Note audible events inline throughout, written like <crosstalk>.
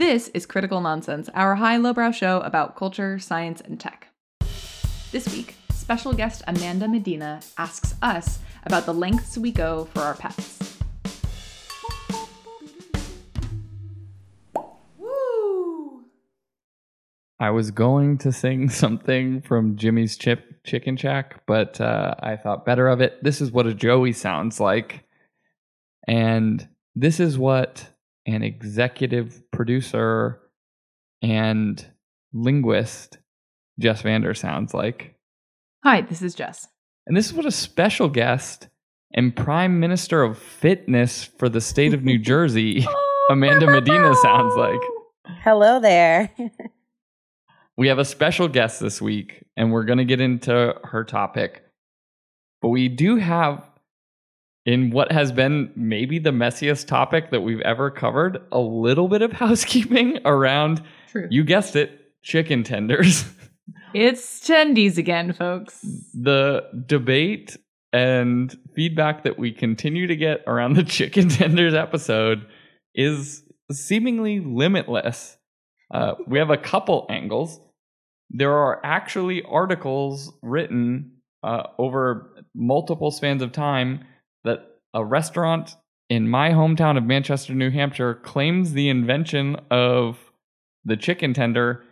This is Critical Nonsense, our high lowbrow show about culture, science, and tech. This week, special guest Amanda Medina asks us about the lengths we go for our pets. Woo! I was going to sing <laughs> something from Jimmy's Chip Chicken Shack, but uh, I thought better of it. This is what a Joey sounds like. And this is what an executive producer and linguist, Jess Vander, sounds like. Hi, this is Jess. And this is what a special guest and Prime Minister of Fitness for the state of New <laughs> Jersey, oh, <laughs> Amanda Medina, sounds like. Hello there. <laughs> We have a special guest this week, and we're going to get into her topic. But we do have, in what has been maybe the messiest topic that we've ever covered, a little bit of <laughs> housekeeping around, True. you guessed it, chicken tenders. <laughs> It's tendies again, folks. the debate and feedback that we continue to get around the <laughs> chicken tenders episode is seemingly limitless. Uh, we have a couple angles. There are actually articles written uh, over multiple spans of time a restaurant in my hometown of Manchester, New Hampshire, claims the invention of the chicken tender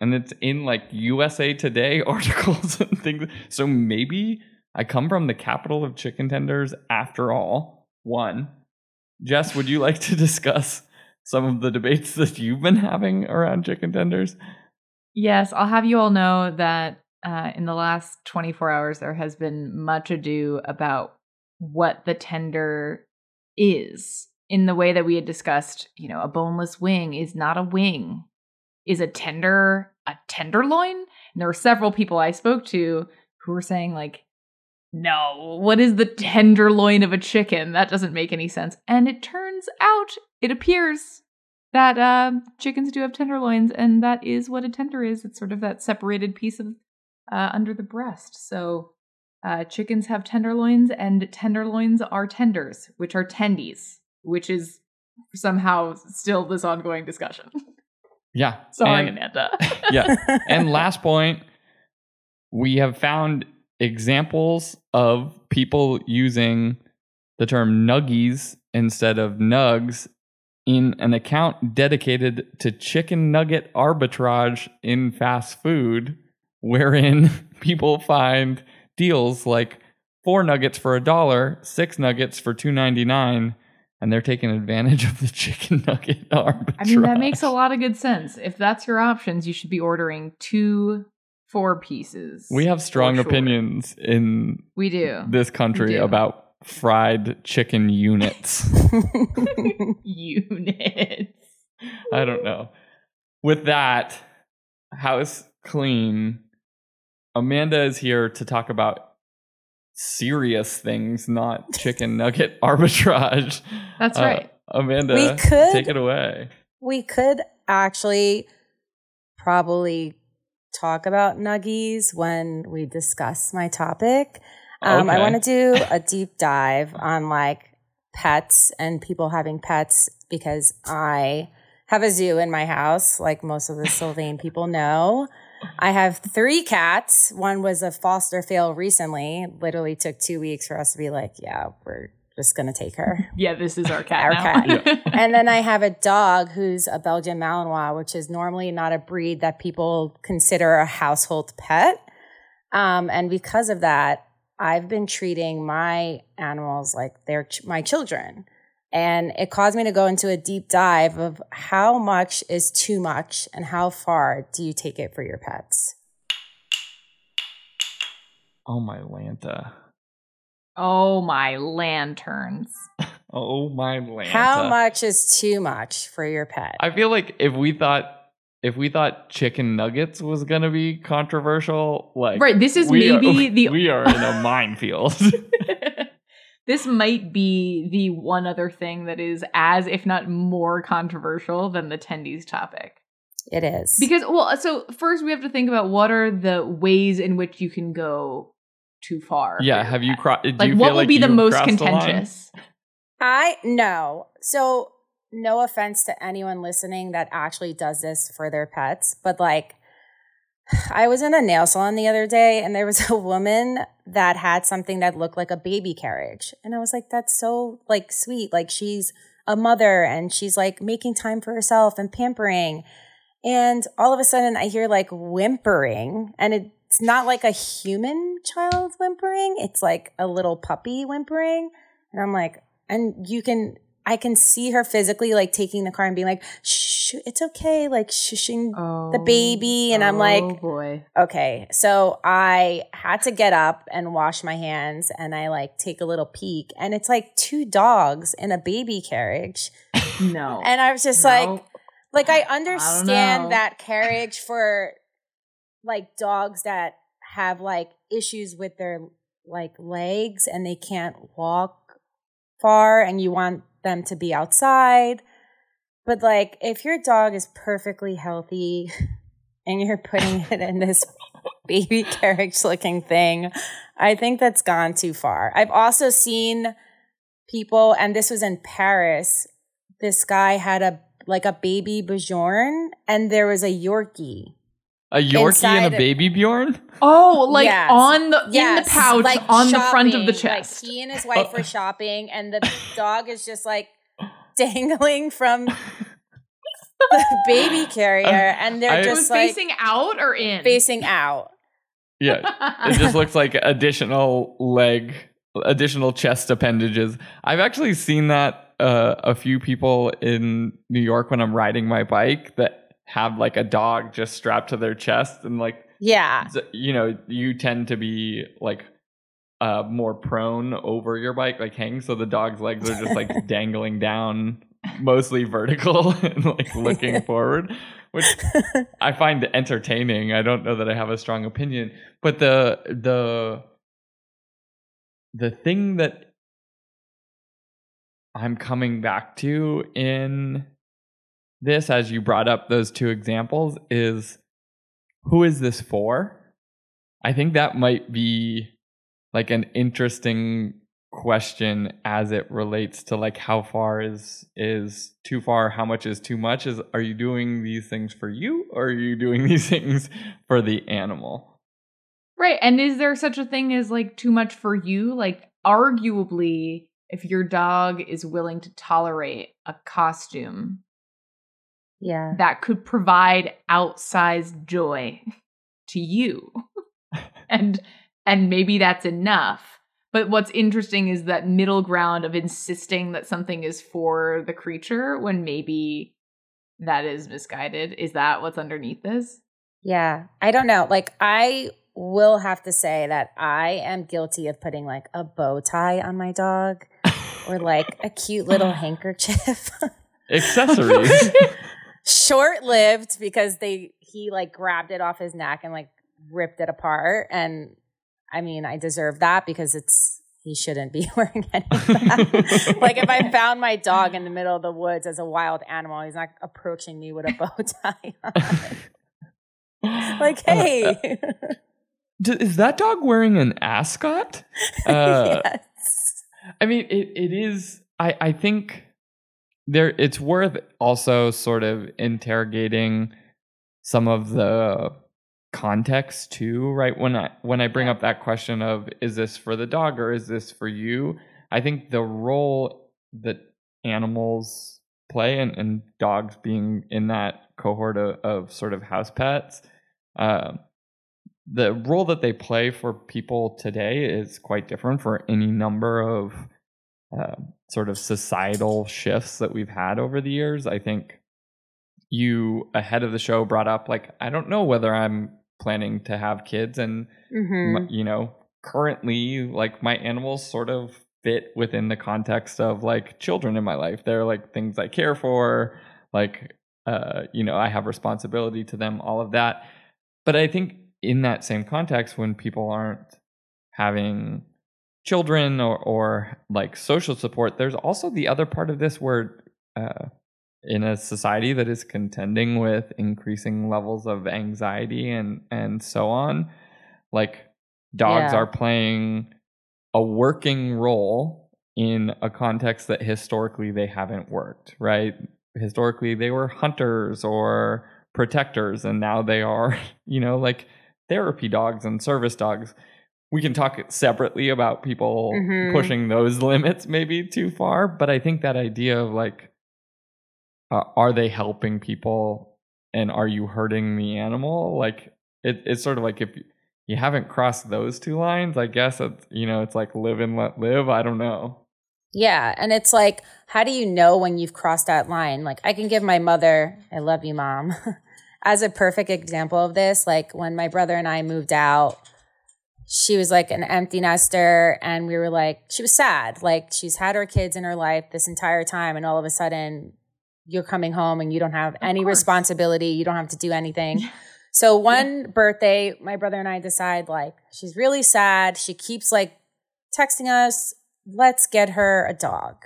and it's in like USA Today <laughs> articles and things. So maybe I come from the capital of chicken tenders after all. One, Jess, would you like to <laughs> discuss some of the debates that you've been having around chicken tenders? Yes, I'll have you all know that uh, in the last 24 hours, there has been much ado about what the tender is in the way that we had discussed. You know, a boneless wing is not a wing. Is a tender a tenderloin? And there were several people I spoke to who were saying, like, no, what is the tenderloin of a chicken? That doesn't make any sense. And it turns out, it appears that uh, chickens do have tenderloins, and that is what a tender is. It's sort of that separated piece of uh, under the breast. So uh, chickens have tenderloins, and tenderloins are tenders, which are tendies, which is somehow still this ongoing discussion. <laughs> Yeah. <laughs> Sorry, and- Amanda. <laughs> yeah. And last point, we have found examples of people using the term nuggies instead of nugs in an account dedicated to chicken nugget arbitrage in fast food, wherein people find deals like four nuggets for a dollar, six nuggets for two ninety nine, and they're taking advantage of the <laughs> chicken nugget arbitrage. I mean, that makes a lot of good sense. If that's your options, you should be ordering two four pieces. We have strong sure. opinions in We do. this country do. about fried chicken units. <laughs> <laughs> Units. I don't know. With that, house clean. Amanda is here to talk about serious things, not chicken nugget <laughs> arbitrage. That's Uh, right. Amanda, We could- take it away. we could actually probably talk about nuggies when we discuss my topic. Um, I want to do a <laughs> deep dive on like pets and people having pets because I have a zoo in my house, like most of the Sylvain people know. I have three cats. One was a foster fail recently. Literally took two weeks for us to be like, yeah, we're just going to take her. <laughs> Yeah, this is our cat Our now. cat. <laughs> <laughs> and then I have a dog who's a Belgian Malinois, which is normally not a breed that people consider a household pet. Um, and because of that, I've been treating my animals like they're ch- my children. And it caused me to go into a deep dive of how much is too much and how far do you take it for your pets? Oh my Lanta. oh my lanterns. <laughs> Oh my Lanta. How much is too much for your pet? I feel like if we thought if we thought chicken nuggets was gonna be controversial, like Right, this is we are- maybe <laughs> the- we are in a minefield. <laughs> this might be the one other thing that is as, if not more controversial than the tendies topic. it is. Because, well, so first we have to think about what are the ways in which you can go too far. yeah, have you pet. crossed? Like, what will be the most contentious? I no. So no offense to anyone listening that actually does this for their pets, but like <sighs> I was in a nail salon the other day and there was <laughs> a woman that had something that looked like a baby carriage. And I was like, that's so like sweet. Like she's a mother and she's like making time for herself and pampering. And all of a sudden I hear like whimpering and it's not like a human child whimpering. It's like a little puppy whimpering. And I'm like, and you can I can see her physically like taking the car and being like, shh, it's okay, like shushing oh, the baby. And oh, I'm like, boy. Okay. So I had to get up and wash my hands and I like take a little peek and it's like two dogs in a baby carriage. No. <laughs> and I was just no. like, like I understand I that carriage for like dogs that have like issues with their like legs and they can't walk far and you want them to be outside. But like if your dog is perfectly healthy <laughs> and you're putting it in this <laughs> baby carriage looking thing, I think that's gone too far. I've also seen people and this was in Paris. This guy had a like a baby Bjorn and there was a Yorkie a Yorkie and a baby Bjorn? Oh, like yes. on the yes. in the pouch like on shopping, the front of the chest. Like he and his wife were <laughs> shopping, and the dog is just like dangling from <laughs> the baby carrier, and they're I, just like facing out or in, facing out. Yeah, it just looks like <laughs> additional leg, additional chest appendages. I've actually seen that uh, a few people in New York when I'm riding my bike that have like a dog just strapped to their chest and like yeah. you know you tend to be like uh more prone over your bike like hang so the dog's legs are just like <laughs> dangling down mostly vertical <laughs> and like looking <laughs> forward which i find entertaining. I don't know that i have a strong opinion but the the the thing that i'm coming back to in this, as you brought up those two examples, is who is this for? I think that might be like an interesting question as it relates to like how far is is too far how much is too much is are you doing these things for you or are you doing <laughs> these things for the animal right and is there such a thing as like too much for you like arguably if your dog is willing to tolerate a costume yeah. that could provide outsized joy to you. <laughs> And and maybe that's enough. But what's interesting is that middle ground of insisting that something is for the creature when maybe that is misguided. Is that what's underneath this? Yeah. I don't know. Like i will have to say that i am guilty of putting like a bow tie on my dog or like a cute little <laughs> handkerchief. <laughs> Accessories short lived because they he like grabbed it off his neck and like ripped it apart. And I mean, I deserve that because it's he shouldn't be <laughs> wearing any of that. like if I <laughs> found my dog in the middle of the woods as a wild animal, he's not approaching me with a bow tie on. <laughs> like, hey. is that dog wearing an ascot? Uh, yes. I mean, it, it is. I, I think there it's worth also sort of interrogating some of the context too right? When i when i bring up that question of is this for the dog or is this for you? I think the role that animals play and, and dogs being in that cohort of, of sort of house pets uh, the role that they play for people today is quite different for any number of uh, sort of societal shifts that we've had over the years. I think you ahead of the show brought up like I don't know whether I'm planning to have kids and mm-hmm. you know currently like my animals sort of fit within the context of like children in my life. They're like things I care for, like uh you know, I have responsibility to them, all of that. But I think in that same context when people aren't having children or, or like social support, there's also the other part of this where uh, in a society that is contending with increasing levels of anxiety and and so on, like dogs yeah. are playing a working role in a context that historically they haven't worked, right? Historically, they were hunters or protectors, and now they are, <laughs> you know, like therapy dogs and service dogs. We can talk separately about people Mhm. pushing those <laughs> limits maybe too far, but I think that idea of like, uh, are they helping people and are you hurting the animal? Like, it, it's sort of like if you haven't crossed those two lines, I guess it's, you know, it's like live and let live. I don't know. Yeah. And it's like, how do you know when you've crossed that line? Like, I can give my mother, I love you, mom, <laughs> as a perfect example of this. Like, when my brother and I moved out, she was like an empty nester. And we were like, she was sad. Like, she's had her kids in her life this entire time. And all of a sudden, you're coming home and you don't have any course. responsibility. You don't have to do anything. So one birthday, my brother and I decide like she's really sad. She keeps like texting us, let's get her a dog.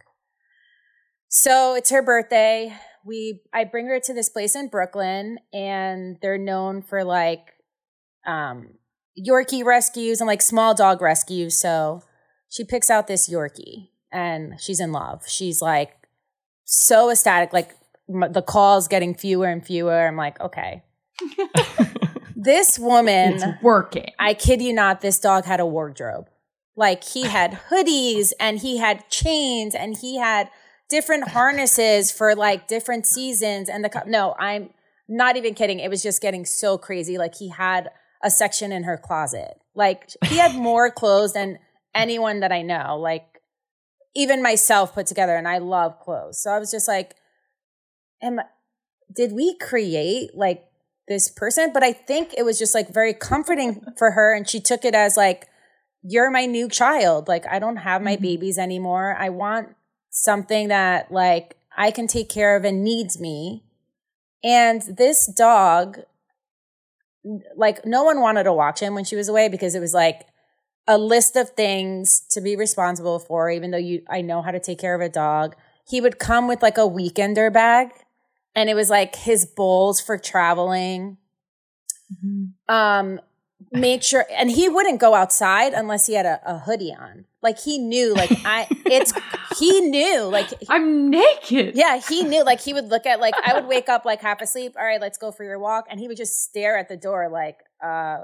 So it's her birthday. We I bring her to this place in Brooklyn and they're known for like um Yorkie rescues and like small dog rescues. So she picks out this Yorkie and she's in love. She's like so ecstatic like m- the calls getting fewer and fewer. I'm like, okay. <laughs> this woman It's working. I kid you not, this dog had a wardrobe. Like he had hoodies and he had chains and he had different harnesses for like different seasons. And the no, I'm not even kidding. It was just getting so crazy. Like he had a section in her closet. Like he had <laughs> more clothes than anyone that I know. Like even myself put together. And I love clothes. So I was just like, am did we create like this person? But I think it was just like very comforting <laughs> for her. And she took it as like, you're my new child. Like, I don't have my Mhm. babies anymore. I want something that like I can take care of and needs me. And this dog, like, no one wanted to watch him when she was away because it was like a list of things to be responsible for, even though you, I know how to take care of a dog. He would come with like a weekender bag and it was like his bowls for traveling. Um make sure and he wouldn't go outside unless he had a, a hoodie on like he knew like i <laughs> it's he knew like I'm naked. yeah he knew like he would look at like i would wake up like half asleep all right let's go for your walk and he would just stare at the door like uh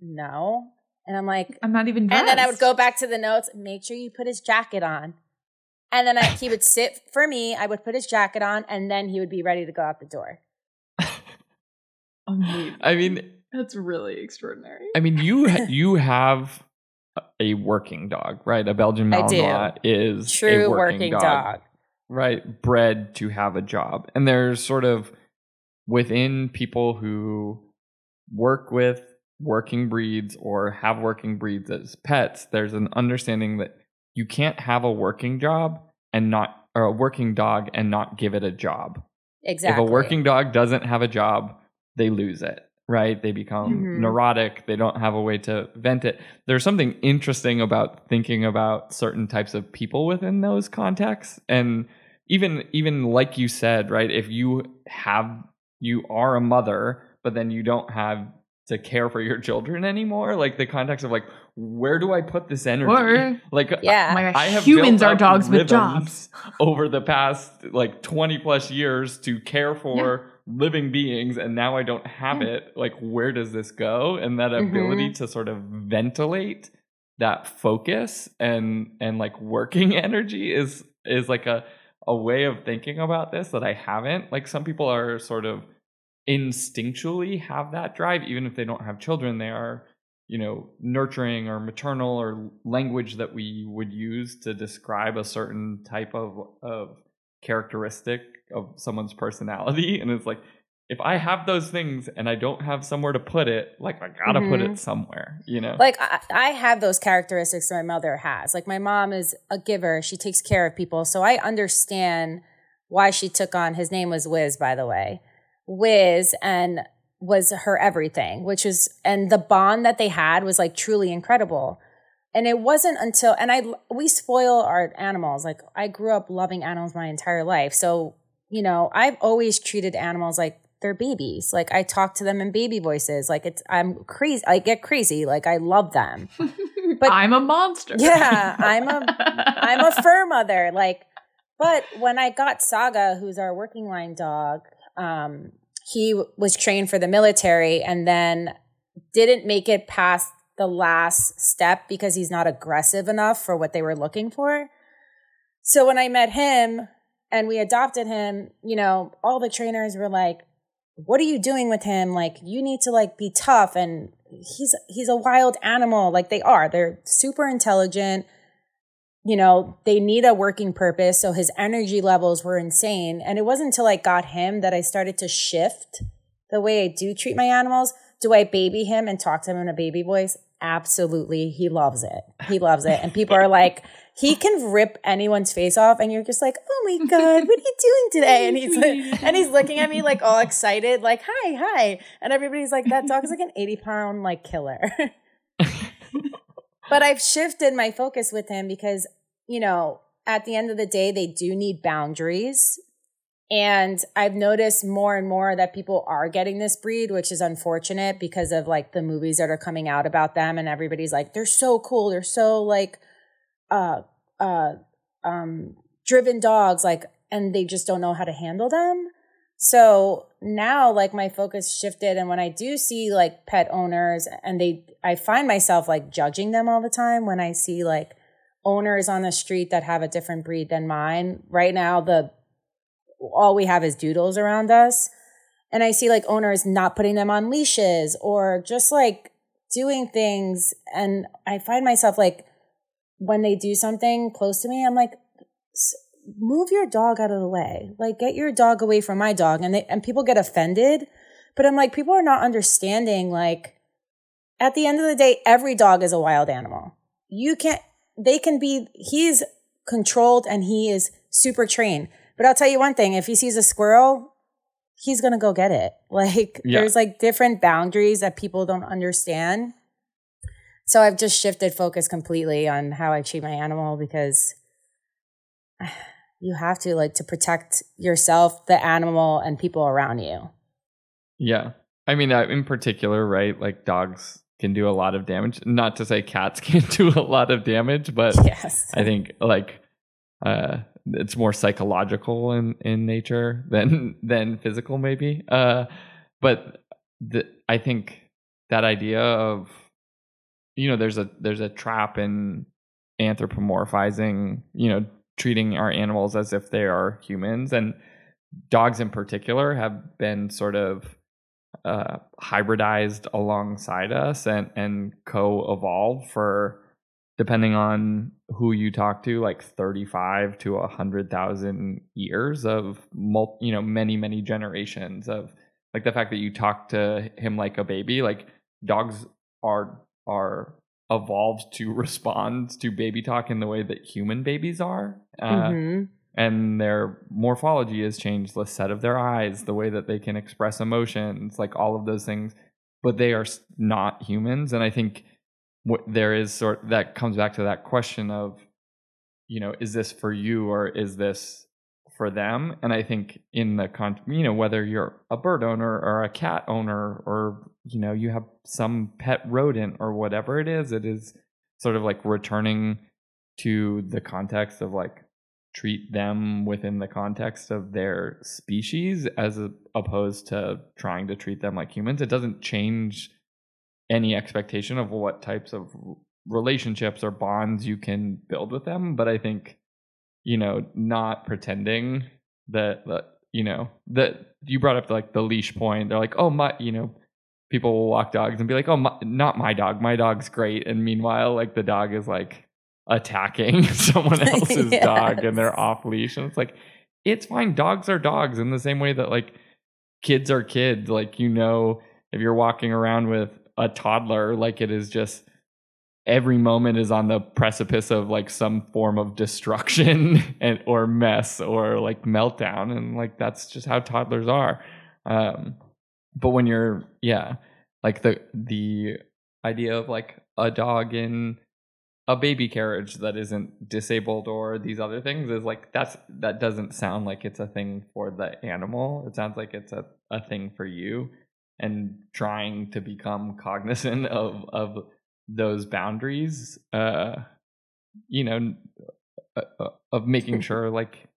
no and i'm like I'm not even. and then i would go back to the notes make sure you put his jacket on and then I, he would sit for me i would put his jacket on and then he would be ready to go out the door <laughs> I mean, That's really extraordinary. I mean, you you have a working dog, right? A Belgian. Malinois is a true working, working dog, dog. right? Bred to have a job, and there's sort of within people who work with working breeds or have working breeds as pets. There's an understanding that you can't have a working job and not or a working dog and not give it a job. exactly If a working dog doesn't have a job, they lose it, right? They become Mhm. neurotic. They don't have a way to vent it. There's something interesting about thinking about certain types of people within those contexts. And even even like you said, right? If you have you are a mother, but then you don't have to care for your children anymore, like the context of like, where do I put this energy? Or like Yeah. oh my gosh, I have humans are dogs with jobs. over the past like 20 plus years to care for living beings and now I don't have Yeah. it like where does this go and that Mhm. ability to sort of ventilate that focus and and like working <laughs> energy is is like a a way of thinking about this that I haven't like some people are sort of instinctually have that drive even if they don't have children they are you know nurturing or maternal or language that we would use to describe a certain type of of characteristic of someone's personality <laughs> and it's like if i have those things and i don't have somewhere to put it like i gotta put Mhm. it somewhere you know? Like I, I have those characteristics that my mother has. Like my mom is a giver. She takes care of people. So i understand why she took on his name was wiz by the way. Wiz and was her everything which is and the bond that they had was like truly incredible and it wasn't until and i we spoil our animals. Like i grew up loving animals my entire life. So you know i've always treated animals like they're babies. Like i talk to them in baby voices. Like it's i'm crazy i get crazy. Like i love them. <laughs> But- I'm a monster. Yeah, I'm a <laughs> I'm a fur mother. Like, but when I got Saga, who's our working line dog, um, he w- was trained for the military and then didn't make it past the last step because he's not aggressive enough for what they were looking for. So when I met him and we adopted him, you know, all the trainers were like, what are you doing with him? Like, you need to like be tough and he's he's a wild animal like they are. They're super intelligent. You know, they need a working purpose, so his energy levels were insane. And it wasn't until I got him that I started to shift the way I do treat my animals. Do I baby him and talk to him in a baby voice? Absolutely. He loves it. He loves it. And people are like, he can rip anyone's face off and you're just like, "Oh my god, what are you doing today?" And he's like, and he's looking at me like all excited, like, "Hi, hi." And everybody's like, "That dog is like an 80 pound like killer." but I've shifted my focus with him because, you know, at the end of the day, they do need boundaries. And I've noticed more and more that people are getting this breed, which is unfortunate because of like the movies that are coming out about them. And everybody's like, they're so cool. They're so like, uh, uh, um, driven dogs, like, and they just don't know how to handle them. So now, like, my focus shifted. And when I do see like pet owners and they, I find myself like judging them all the time when I see like owners on the street that have a different breed than mine. Right now, the, all we have is doodles around us. And I see like owners not putting them on leashes or just like doing things. And I find myself like, when they do something close to me, I'm like, "S- move your dog out of the way. Like, get your dog away from my dog. And they, and people get offended. But I'm like, people are not understanding. Like, at the end of the day, every dog is a wild animal. You can't, they can be, he's controlled and he is super trained. But I'll tell you one thing if he sees a squirrel, he's going to go get it. <laughs> Like, Yeah. there's like different boundaries that people don't understand. So I've just shifted focus completely on how I treat my animal because <sighs> you have to like to protect yourself, the animal, and people around you. Yeah. I mean, uh, in particular, right? Like dogs can do a lot of damage. Not to say cats <laughs> can't do a lot of damage, but Yes. I think like uh it's more psychological in in nature <laughs> than than physical maybe. Uh but the I think that idea of you know there's a there's a trap in anthropomorphizing, you know, treating our animals as if they are humans and dogs in particular have been sort of uh, hybridized alongside us and and co-evolve for depending on who you talk to like 35 to 100,000 years of mul- you know many many generations of like the fact that you talk to him like a baby like dogs are are evolved to <laughs> respond to baby talk in the way that human babies are uh, Mhm. and their morphology has changed the set of their eyes the way that they can express emotions like all of those things but they are not humans and i think what there is sort that comes back to that question of you know is this for you or is this for them? And i think in the con you know whether you're a bird owner or a cat owner or you know you have some pet rodent or whatever it is it is sort of like returning to the context of like treat them within the context of their species as opposed to trying to treat them like humans. It doesn't change any expectation of what types of relationships or bonds you can build with them but i think you know not pretending that, that you know that you brought up like the leash point. They're like oh my you know people will walk dogs and be like oh my, not my dog. My dog's great. And meanwhile like the dog is like attacking <laughs> someone <laughs> else's dog and they're off leash. And it's like it's fine. Dogs are dogs in the same way that like kids are kids. Like you know if you're walking around with a toddler like it is just every moment is on the precipice of like some form of destruction <laughs> and or mess or like meltdown and like that's just how toddlers are. Um but when you're yeah like the the idea of like a dog in a baby carriage that isn't disabled or these other things is like that's that doesn't sound like it's a thing for the animal. It sounds like it's a, a thing for you and trying to become cognizant <laughs> of of those boundaries uh you know uh, uh, of making <laughs> sure like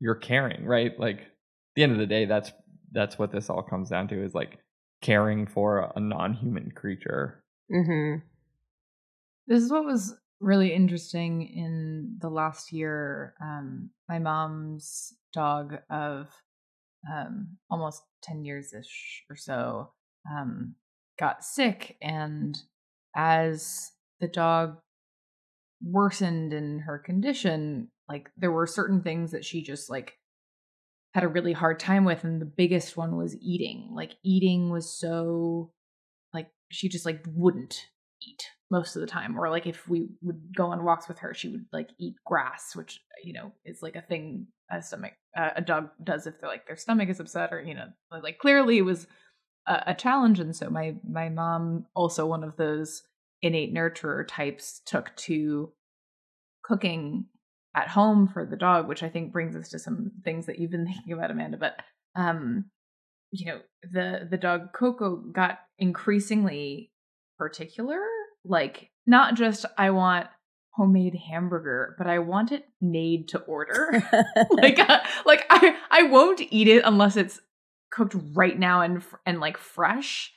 you're caring right like at the end of the day that's that's what this all comes down to is like caring for a non-human creature Mm-hmm. This is what was really interesting in the last year. Um, my mom's dog of um, almost 10 years ish or so um, got sick. And as the dog worsened in her condition, like there were certain things that she just like had a really hard time with. And the biggest one was eating. Like eating was so like she just like wouldn't eat most of the time or like if we would go on walks with her she would like eat grass which you know is like a thing a stomach uh, a dog does if they're like their stomach is upset or you know like clearly it was a, a challenge and so my my mom also one of those innate nurturer types took to cooking at home for the dog which i think brings us to some things that you've been <laughs> thinking about amanda but um you know the the dog coco got increasingly particular like not just i want homemade hamburger but i want it made to order. <laughs> <laughs> Like uh, like i i won't eat it unless it's cooked right now and and like fresh.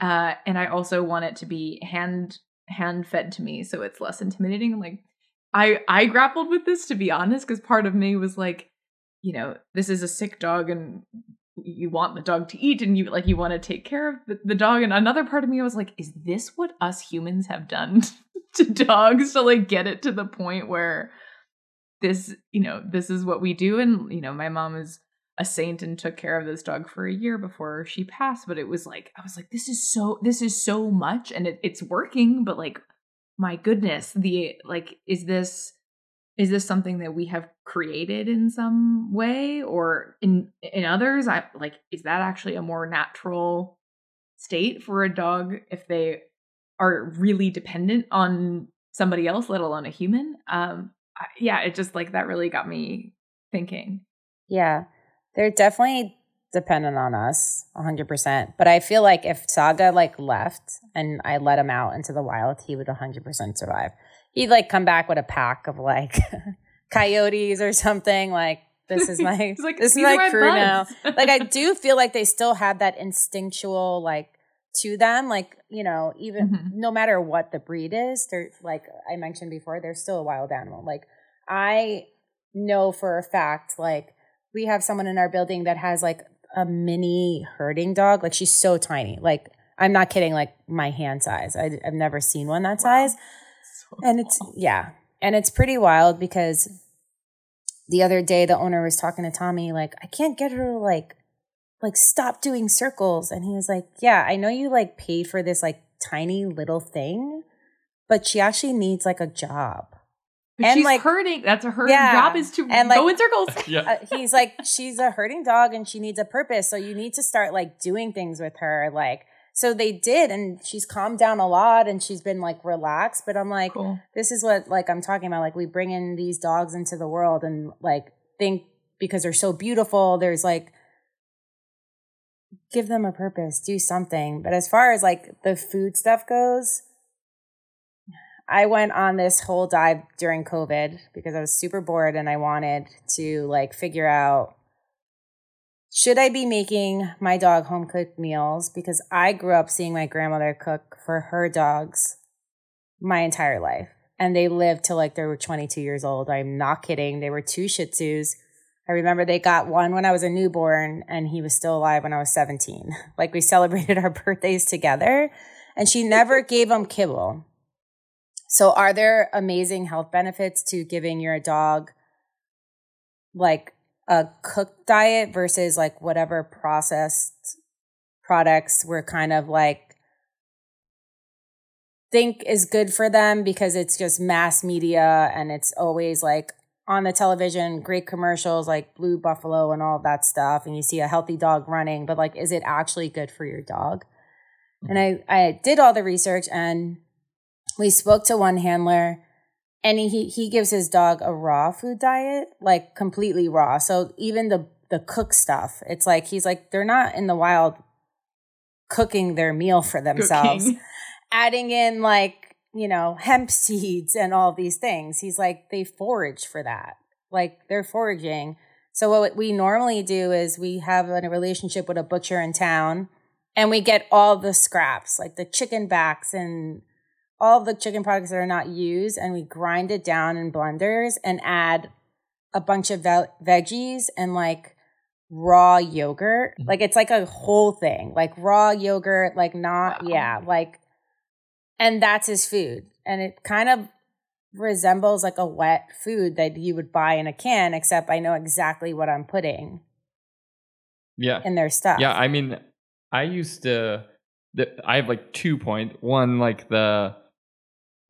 Uh and i also want it to be hand hand fed to me so it's less intimidating. Like i i grappled with this to be honest because part of me was like you know this is a sick dog and you want the dog to eat and you like you want to take care of the, the dog? And another part of me was like is this what us humans have done <laughs> to dogs to like get it to the point where this you know this is what we do? And you know my mom is a saint and took care of this dog for a year before she passed but it was like i was like this is so this is so much and it, it's working but like my goodness the like is this is this something that we have created in some way or in in others? I like is that actually a more natural state for a dog if they are really dependent on somebody else let alone a human? Um yeah it just like that really got me thinking. Yeah they're definitely dependent on us 100% but i feel like if saga like left and i let him out into the wild he would 100% survive he'd like come back with a pack of like <laughs> coyotes or something like this is my <laughs> like, this is my, crew now. <laughs> like i do feel like they still have that instinctual like to them like you know even mm-hmm. no matter what the breed is they're like i mentioned before they're still a wild animal. Like i know for a fact like we have someone in our building that has like a mini herding dog. Like she's so tiny. Like i'm not kidding like my hand size. I, have never seen one that wow. size and it's yeah and it's pretty wild because the other day the owner was talking to Tommy, like, I can't get her to like like stop doing circles. And he was like, Yeah, I know you like paid for this like tiny little thing, but she actually needs like a job. But and she's like herding. That's her yeah, job is to and like, go in circles. <laughs> yeah. Uh, he's like, she's a herding dog and she needs a purpose. So you need to start like doing things with her, like so they did, and she's calmed down a lot and she's been like relaxed. But I'm like, cool. this is what like I'm talking about. Like we bring in these dogs into the world and like think because they're so beautiful, there's like give them a purpose, do something. But as far as like the food stuff goes, I went on this whole dive during COVID because I was super bored and I wanted to like figure out should I be making my dog home cooked meals? Because I grew up seeing my grandmother cook for her dogs my entire life. And they lived till like they were 22 years old. I'm not kidding. They were two Shih Tzus. I remember they got one when I was a newborn and he was still alive when I was 17. <laughs> Like we celebrated our <laughs> birthdays together and she never gave him kibble. So are there amazing health benefits to giving your dog like a cooked diet versus like whatever processed products were kind of like think is good for them because it's just mass media and it's always like on the television, great commercials like Blue Buffalo and all that stuff, and you see a healthy dog running, but like, is it actually good for your dog? And mm-hmm. I, I did all the research and we spoke to one handler and he he gives his dog a raw food diet, like completely raw. So even the the cook stuff, it's like he's like they're not in the wild cooking their meal for themselves. Cooking. Adding in like you know, hemp seeds and all these things. He's like, they forage for that. Like they're foraging. So what we normally do is we have a relationship with a butcher in town and we get all the scraps, like the chicken backs and all the chicken products that are not used and we grind it down in blenders and add a bunch of ve- veggies and like raw yogurt. Mm-hmm. Like it's like a whole thing, like raw yogurt, like not, wow. yeah, like, and that's his food. And it kind of resembles like a wet food that you would buy in a can, except I know exactly what I'm putting. Yeah. In their stuff. Yeah. I mean, I used to, I have like two point. One, like the,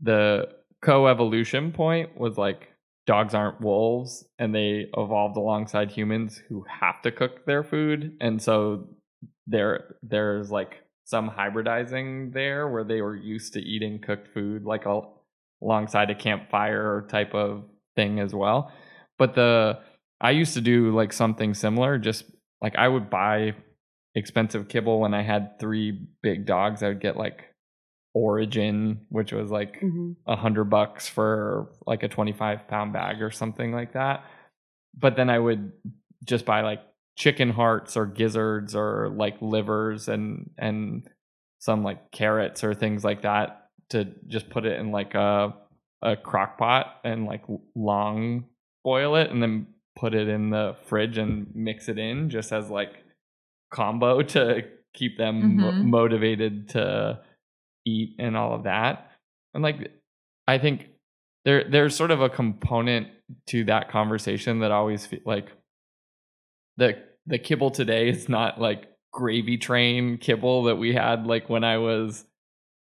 the co-evolution point was like dogs aren't wolves and they evolved alongside humans who have to cook their food and so there there's like some hybridizing there where they were used to eating cooked food like a, alongside a campfire type of thing as well. But the i used to do like something similar just like i would buy expensive kibble when i had three big dogs i would get like Orijen, which was like a mm-hmm. hundred bucks for like a 25 pound bag or something like that. But then I would just buy like chicken hearts or gizzards or like livers and, and some like carrots or things like that to just put it in like a, a crock pot and like long boil it and then put it in the fridge and mix it in just as like combo <laughs> to keep them mm-hmm. motivated to eat and all of that. And like I think there there's sort of a component to that conversation that always feel like the the kibble today is not like gravy train kibble that we had like when I was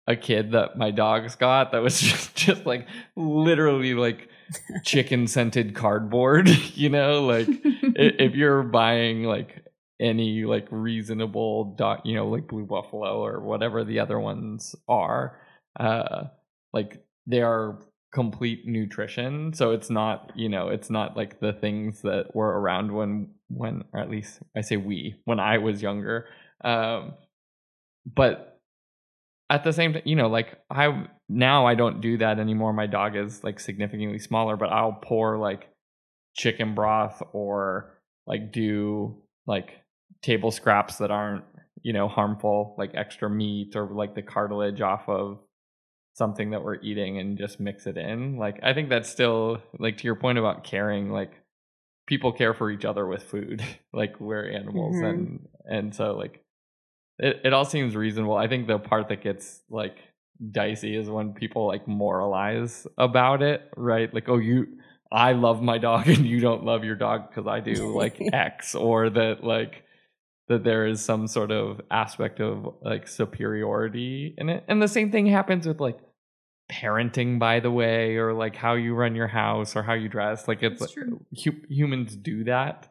a kid that my dogs got that was <laughs> just, just like literally like <laughs> chicken scented cardboard <laughs> you know like if you're buying like any like reasonable dot you know like blue buffalo or whatever the other ones are uh like they are complete nutrition. So it's not you know it's not like the things that were around when when or at least i say we when i was younger. Um but at the same time you know like i now i don't do that anymore. My dog is like significantly smaller but i'll pour like chicken broth or like do like table scraps that aren't you know harmful like extra meat or like the cartilage off of something that we're eating and just mix it in. Like i think that's still like to your point about caring like people care for each other with food. <laughs> Like we're animals mm-hmm. and and so like it, it all seems reasonable. I think the part that gets like dicey is when people like moralize about it right? Like oh you i love my dog <laughs> and you don't love your dog because i do <laughs> like x or that like that there is some sort of aspect of like superiority in it. And the same thing happens with like parenting by the way or like how you run your house or how you dress. Like it's like, hu- humans do that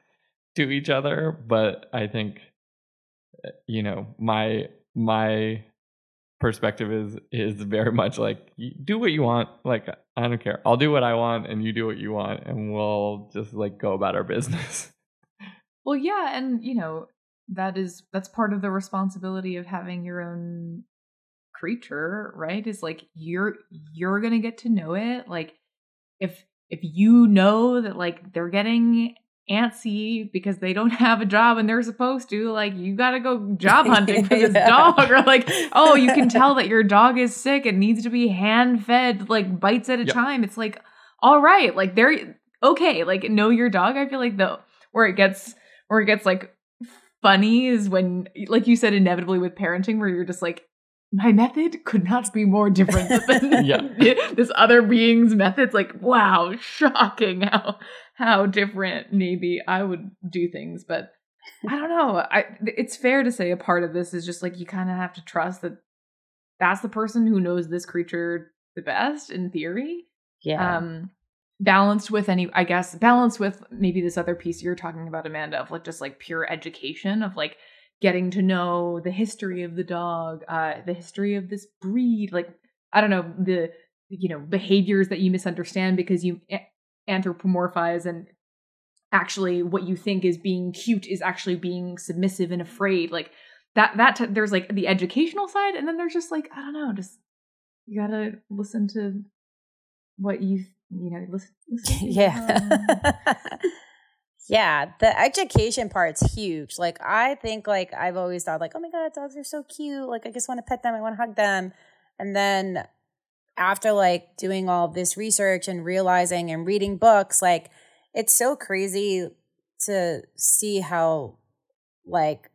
to each other. But i think eh, you know my my perspective is is very much like do what you want. Like i don't care. I'll do what i want and you do what you want and we'll just like go about our business. Well yeah and you know that is that's part of the responsibility of having your own creature right is like you're you're gonna get to know it like if if you know that like they're getting antsy because they don't <laughs> have a job and they're supposed to like you gotta go job <laughs> hunting for this yeah. dog or like oh you can <laughs> tell that your dog is sick and needs to be hand fed like bites at a yep. time it's like all right like they're okay like know your dog i feel like the where it gets where it gets like funny is when, like you said, inevitably with parenting, where you're just like, my method could not be more different than <laughs> yeah. <laughs> this other being's methods. Like, wow, shocking how how different maybe I would do things. But I don't know. I it's fair to say a part of this is just like you kind of have to trust that that's the person who knows this creature the best in theory. Yeah. Um, balanced with any i guess balanced with maybe this other piece you're talking about amanda of like just like pure education of like getting to know the history of the dog uh the history of this breed like i don't know the you know behaviors that you misunderstand because you anthropomorphize and actually what you think is being cute is actually being submissive and afraid like that that t- there's like the educational side and then there's just like i don't know just You gotta listen to what you you know listen. <laughs> listen yeah. <laughs> yeah, the education part's huge. Like I think like I've always thought like, oh my god, dogs are so cute. Like I just want to pet them, I want to hug them. And then after like doing all this research and realizing and reading books, like it's so crazy to see how like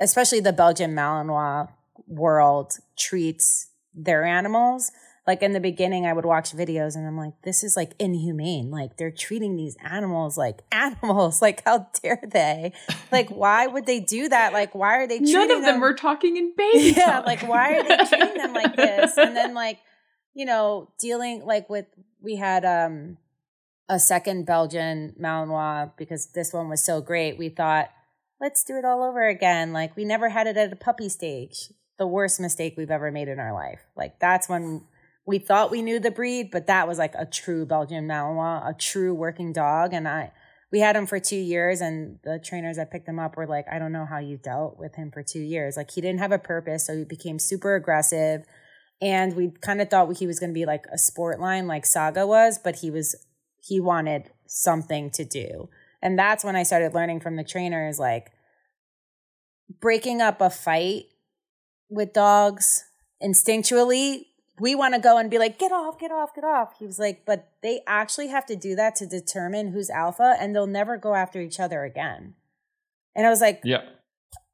especially the Belgian Malinois world treats their animals like in the beginning, I would watch videos and I'm like, this is like inhumane. Like they're treating these animals like <laughs> animals. Like how dare they? Like why would they do that? Like why are they treating None of them, them were talking in <laughs> baby. yeah, talk. like why are they treating them like <laughs> this? And then like, you know, dealing like with we had um a second Belgian Malinois because this one was so great. We thought, let's do it all over again. Like we never had it at a puppy stage. The worst mistake we've ever made in our life. Like that's when we thought we knew the breed, but that was like a true Belgian Malinois, a true working dog. And I, we had him for two years, and the trainers that picked him up were like, I don't know how you dealt with him for two years. Like he didn't have a purpose, so he became super aggressive. And we kind of thought he was going to be like a sport line, like Saga was, but he was he wanted something to do. And that's when I started learning from the trainers, like breaking up a fight with dogs instinctually we want to go and be like, get off, get off, get off. He was like, but they actually have to do that to determine who's alpha and they'll never go after each other again. And I was like, Yeah.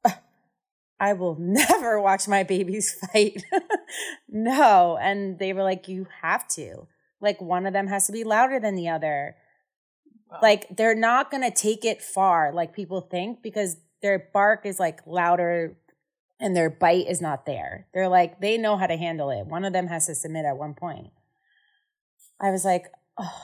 <laughs> I will never watch my babies <laughs> fight. <laughs> no. And they were like, you have to. Like, one of them has to be louder than the other. Like, they're not going to take it far, like people think, because their bark is like louder and their bite is not there. They're like, they know how to handle it. One of them has to submit at one point. I was like, oh,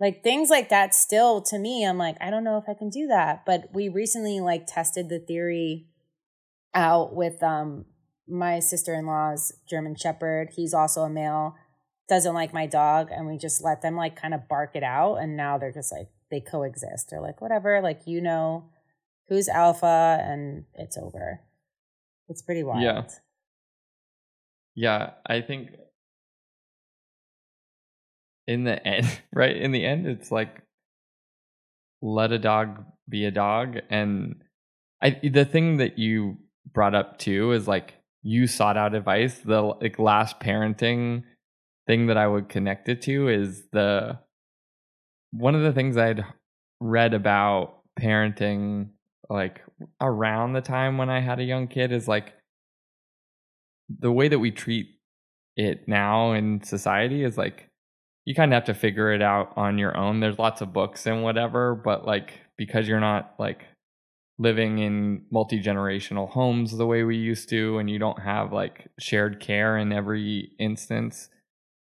like things like that still to me, I'm like, I don't know if I can do that. But we recently like tested the theory out with um my sister-in-law's German Shepherd. He's also a male, doesn't like my dog, and we just let them like kind of bark it out. And now they're just like they coexist. They're like, whatever, like you know who's alpha and it's over. It's pretty wild. Yeah. Yeah, I think in the end, <laughs> right? In the end, it's like let a dog be a dog. And I the thing that you brought up too is like you sought out advice. The like last parenting thing that I would connect it to is the one of the things I'd read about parenting like around the time when I had a young kid is like the way that we treat it now in society is like you kind of have to figure it out on your own. There's lots of books and whatever, but like because you're not like living in multi-generational homes the way we used to and you don't have like shared care in every instance,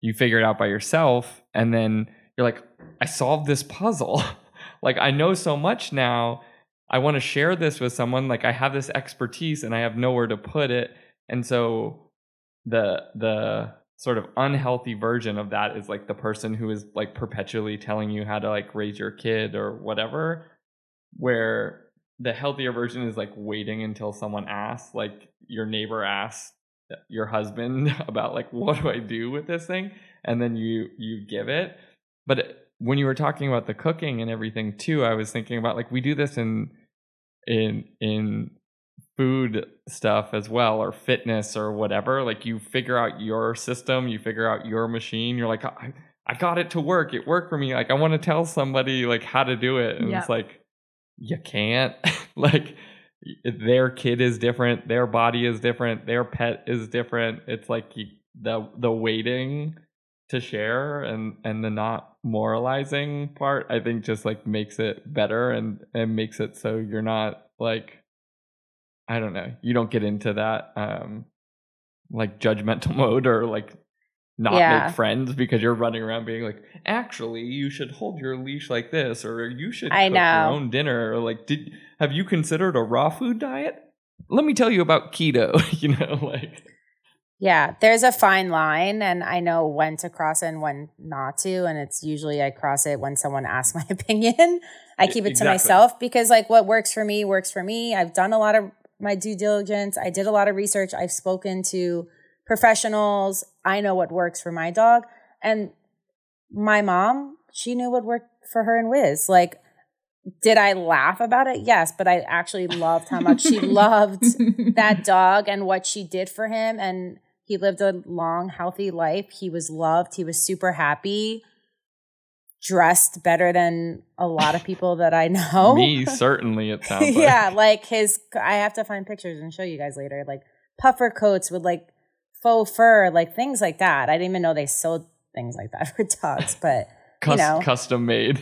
you figure it out by yourself and then you're like I solved this puzzle. <laughs> like I know so much now I want to share this with someone. Like I have this expertise and I have nowhere to put it. And so the the sort of unhealthy version of that is like the person who is like perpetually telling you how to like raise your kid or whatever. Where the healthier version is like waiting until someone asks, like your neighbor asks your husband <laughs> about like what do I do with this thing, and then you you give it. But when you were talking about the cooking and everything too, I was thinking about like we do this in in in food stuff as well or fitness or whatever. Like you figure out your system, you figure out your machine. You're like, I, I got it to work. It worked for me. Like I want to tell somebody like how to do it, and it's like you can't. <laughs> like their kid is different, their body is different, their pet is different. It's like you, the the waiting to share and and the not moralizing part i think just like makes it better and and makes it so you're not like i don't know you don't get into that um like judgmental <laughs> mode or like not Yeah. make friends because you're running around being like actually you should hold your leash like this or you should I cook know. your own dinner or like did have you considered a raw food diet let me tell you about keto <laughs> you know like Yeah, there's a fine line, and I know when to cross it and when not to. And it's usually I cross it when someone asks my <laughs> opinion. I keep it to myself because, like, what works for me works for me. I've done a lot of my due diligence. I did a lot of research. I've spoken to professionals. I know what works for my dog. And my mom, she knew what worked for her and Wiz. Like, did I laugh about it? Yes, but I actually loved how much she <laughs> loved that dog and what she did for him. And he lived a long, healthy life. He was loved. He was super happy, dressed better than a lot of people that I <laughs> know. Me, certainly, it sounds <laughs> like. yeah, like his, I have to find pictures and show you guys later. Like puffer coats with like faux fur, like things like that. I didn't even know they sold things like that <laughs> for dogs, but Cus- you know, custom made.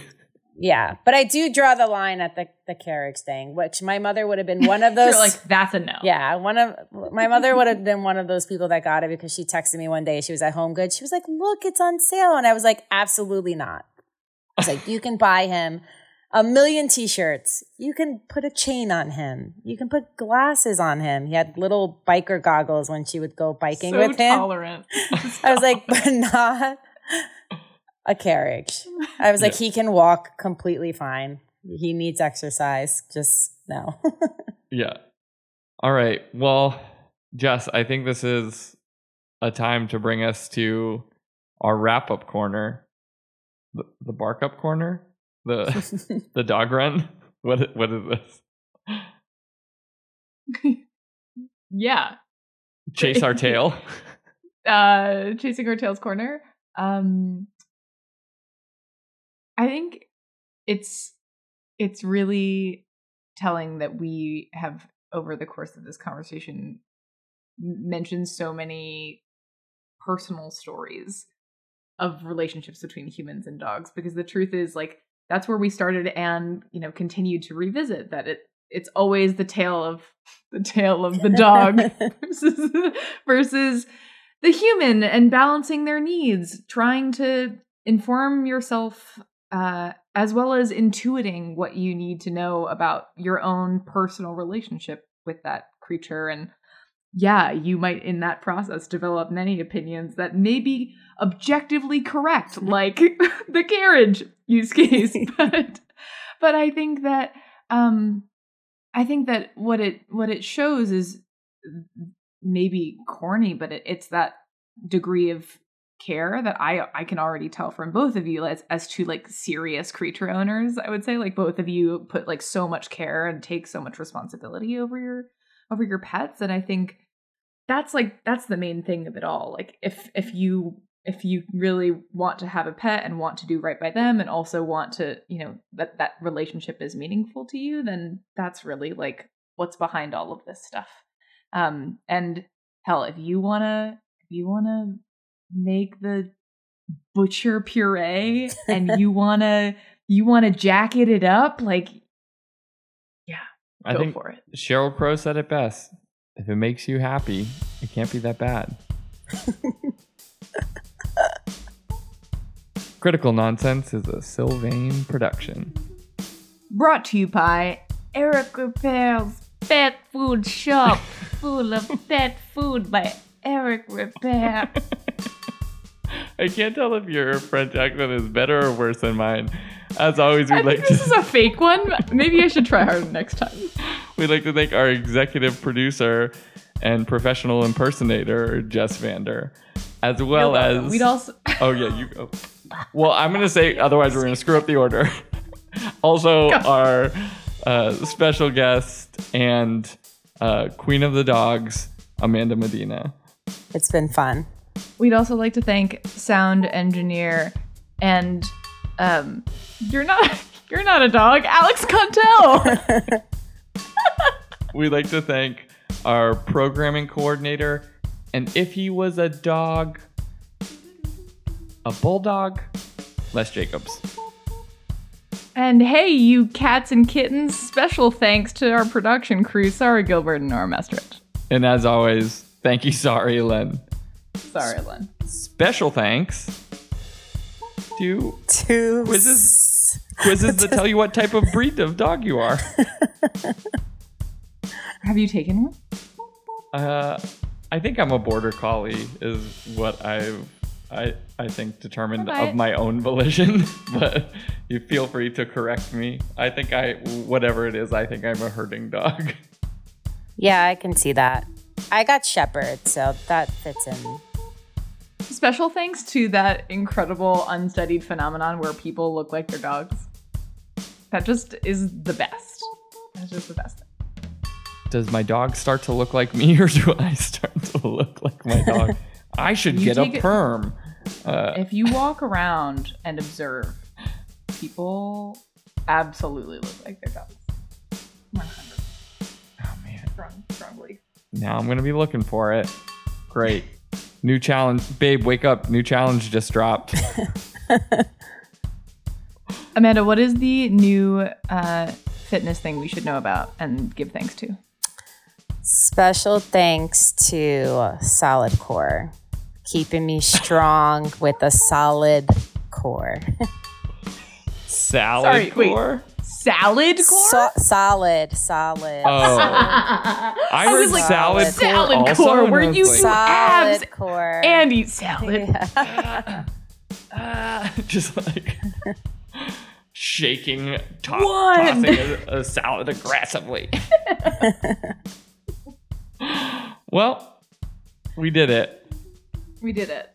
Yeah. But I do draw the line at the the carriage thing, which my mother would have been one of <laughs> those. Like, that's a no. yeah, one of my mother would have been one of those people that got it because she texted me one day. She was at HomeGoods. She was like, "Look, it's on sale," and I was like, "Absolutely not." I was like, "You can buy him." A million t-shirts. You can put a chain on him. You can put glasses on him. He had little biker goggles when she would go biking so with him. tolerant. I was like, <laughs> but not a carriage. I was like, he can walk completely fine. He needs exercise. Just no. <laughs> Yeah. All right. Well, Jess, I think this is a time to bring us to our wrap up corner. The, the bark up corner? The <laughs> the dog run? What what is this? yeah. Chase our tail. <laughs> Uh chasing our tails corner. Um I think it's it's really telling that we have over the course of this conversation mentioned so many personal stories of relationships between humans and dogs because the truth is like that's where we started and you know continued to revisit that it it's always the tale of <laughs> the tale of the dog <laughs> versus versus the human and balancing their needs trying to inform yourself uh, as well as intuiting what you need to know about your own personal relationship with that creature. And yeah you might in that process develop many opinions that may be objectively correct <laughs> like <laughs> the carriage use case. <laughs> But but i think that um i think that what it what it shows is maybe corny but it, it's that degree of care that I I can already tell from both of you as as to like serious creature owners. I would say like both of you put like so much care and take so much responsibility over your over your pets, and I think that's like that's the main thing of it all. Like if if you if you really want to have a pet and want to do right by them and also want to you know that that relationship is meaningful to you then that's really like what's behind all of this stuff um and hell if you want to if you want to make the butcher puree <laughs> and you want to you want to jacket it up like yeah I go think for it Sheryl Crow said it best. If it makes you happy, it can't be that bad. <laughs> Critical Nonsense is a Sylvain production. brought to you by Eric Repair's Pet Food Shop <laughs> full of pet food by Eric Repair I can't tell if your French accent is better or worse than mine. As always, I we'd think like this to is a fake one maybe I should try harder next time <laughs> we'd like to thank our executive producer and professional impersonator Jess Vander, as well You're as we'd also <laughs> Oh yeah, you go. Well, I'm gonna say otherwise we're gonna screw up the order. <laughs> also, Go. our uh, special guest and uh, Queen of the Dogs, Amanda Medina. it's been fun. We'd also like to thank sound engineer and um you're not <laughs> you're not a dog, Alex Contel. <laughs> We'd like to thank our programming coordinator, and if he was a dog, a bulldog, Les Jacobs. and hey, you cats and kittens, special thanks to our production crew, Sorry Gilbert and Nora Mestridge. And as always, thank you, sorry, Len. Sorry, Len. Special thanks to Two Quizzes. quizzes that <laughs> tell you what type of breed of dog you are. <laughs> Have you taken one? Uh, I think I'm a border collie, is what I've I I think determined Alright. of my own volition. <laughs> but you feel free to correct me. I think I whatever it is, I think I'm a herding dog. Yeah, I can see that. I got Shepherd, so that fits in. Special thanks to that incredible unstudied phenomenon where people look like their dogs. That just is the best. That's just the best thing. Does my dog start to look like me, or do I start to look like my dog? <laughs> I should You get a take it- perm. Uh, If you walk around and observe, people absolutely look like their dogs. 100 oh man, strong, strong belief. Now I'm gonna be looking for it. Great, new challenge, babe. Wake up! New challenge just dropped. <laughs> Amanda, what is the new uh, fitness thing we should know about and give thanks to? Special thanks to Solid Core, keeping me strong with a solid core. <laughs> Salad Sorry, wait. core. Salad core? So- solid, solid. Oh, I, <laughs> I heard was like, salad, salad core, core, also, and where you like, do abs core. and eat salad. Yeah. ah, <laughs> <laughs> just like shaking, to- tossing a, a salad aggressively. well, we did it. We did it.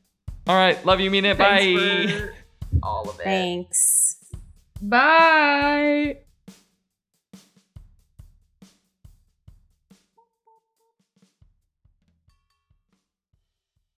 All right, love you, mean it. Thanks Bye. for all of it. Thanks. Bye.